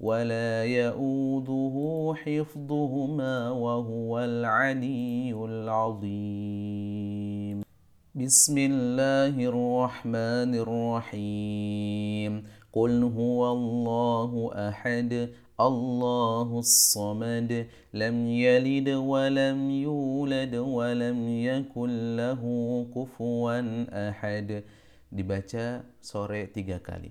ولا يؤوده حفظهما وهو العلي العظيم. بسم الله الرحمن الرحيم. قل هو الله أحد الله الصمد لم يلد ولم يولد ولم يكن له كفوا أحد. Dibaca sore tiga kali.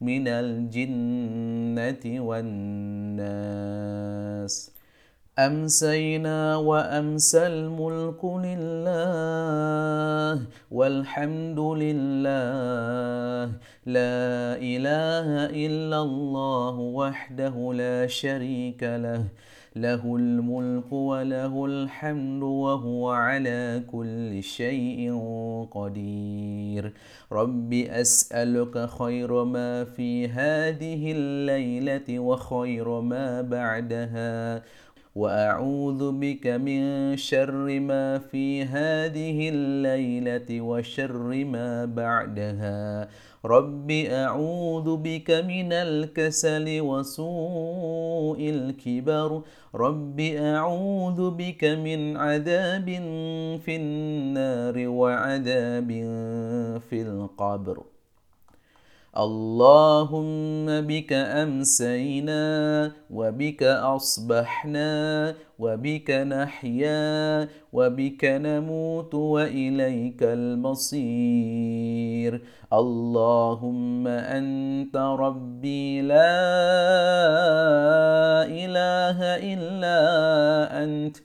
من الجنة والناس. أمسينا وأمسى الملك لله والحمد لله. لا إله إلا الله وحده لا شريك له. له الملك وله الحمد وهو على كل شيء قدير. رب أسألك خير ما في هذه الليلة وخير ما بعدها وأعوذ بك من شر ما في هذه الليلة وشر ما بعدها. رب أعوذ بك من الكسل وسوء الكبر رب أعوذ بك من عذاب في النار وعذاب في القبر اللهم بك أمسينا وبك أصبحنا وبك نحيا وبك نموت وإليك المصير. اللهم أنت ربي لا إله إلا أنت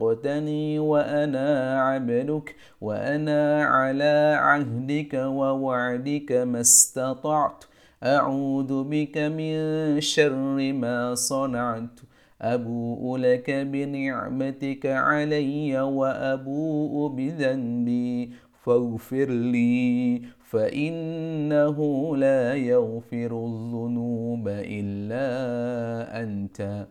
خلقتني وأنا عبدك وأنا على عهدك ووعدك ما استطعت. أعوذ بك من شر ما صنعت. أبوء لك بنعمتك علي وأبوء بذنبي. فاغفر لي فإنه لا يغفر الذنوب إلا أنت.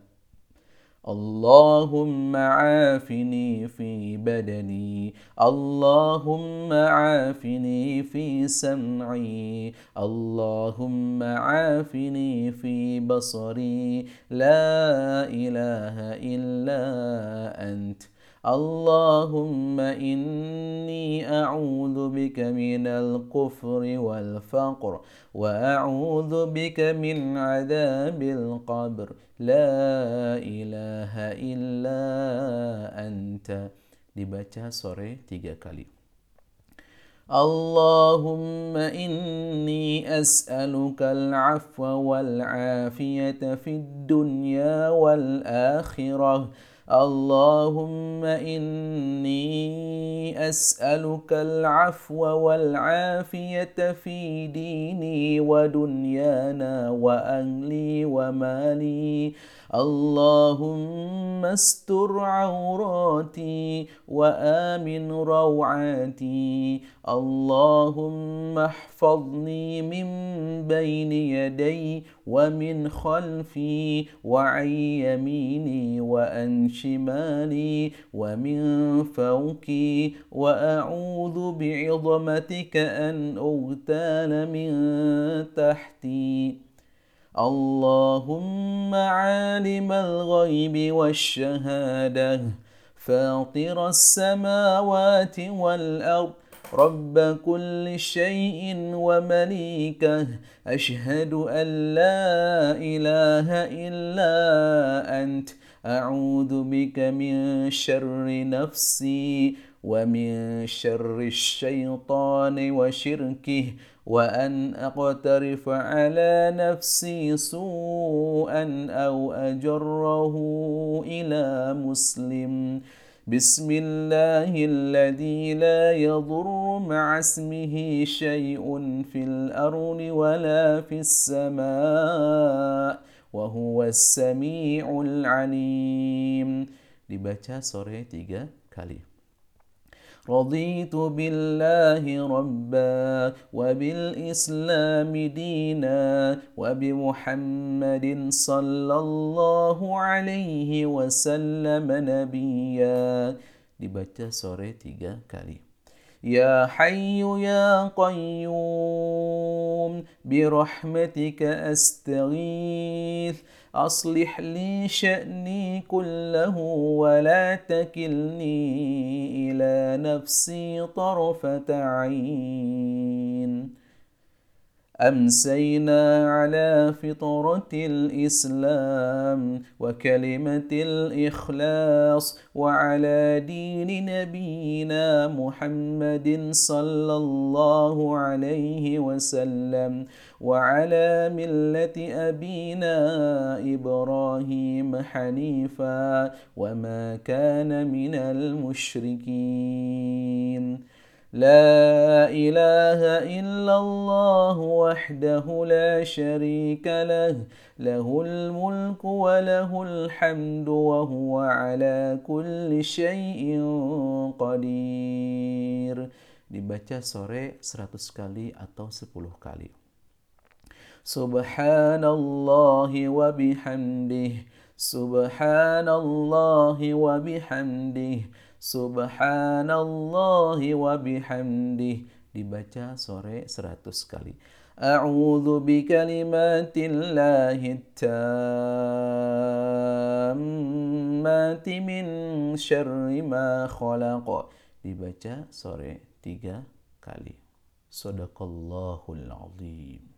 اللهم عافني في بدني اللهم عافني في سمعي اللهم عافني في بصري. لا إله إلا أنت. اللهم إني أعوذ بك من الكفر والفقر وأعوذ بك من عذاب القبر. لا إله إلا أنت. Dibaca sore tiga kali. اللهم إني أسألك العفو والعافية في الدنيا والآخرة اللهم إني أسألك العفو والعافية في ديني ودنيانا وأهلي ومالي اللهم استر عوراتي وآمن روعاتي. اللهم احفظني من بين يدي ومن خلفي وعن يميني وأن شمالي ومن فوقي. وأعوذ بعظمتك أن أغتال من تحتي. اللهم عالم الغيب والشهادة فاطر السماوات والأرض رب كل شيء ومليكه أشهد أن لا إله إلا أنت أعوذ بك من شر نفسي ومن شر الشيطان وشركه. وأن أقترف على نفسي سوءا أو أجره إلى مسلم. بسم الله الذي لا يضر مع اسمه شيء في الأرض ولا في السماء وهو السميع العليم. Dibaca sore tiga kali. رضيت بالله ربا وبالإسلام دينا وبمحمد صلى الله عليه وسلم نبيا. Dibaca sore tiga kali. يا حي يا قيوم برحمتك أستغيث أصلح لي شأني كله ولا تكلني إلى نفسي طرفة عين. أمسينا على فطرة الإسلام وكلمة الإخلاص وعلى دين نبينا محمد صلى الله عليه وسلم وعلى ملة أبينا إبراهيم حنيفا وما كان من المشركين. لا إله إلا الله وحده لا شريك له له الملك وله الحمد وهو على كل شيء قدير dibaca sore 100 kali atau 10 kali Subhanallah wa bihamdih Subhanallah wa bihamdih Subhanallah wa bihamdih dibaca sore 100 kali. A'udzu bi kalimatillahi tammati min syarri ma khalaq. Dibaca sore 3 kali. Sadaqallahul azim.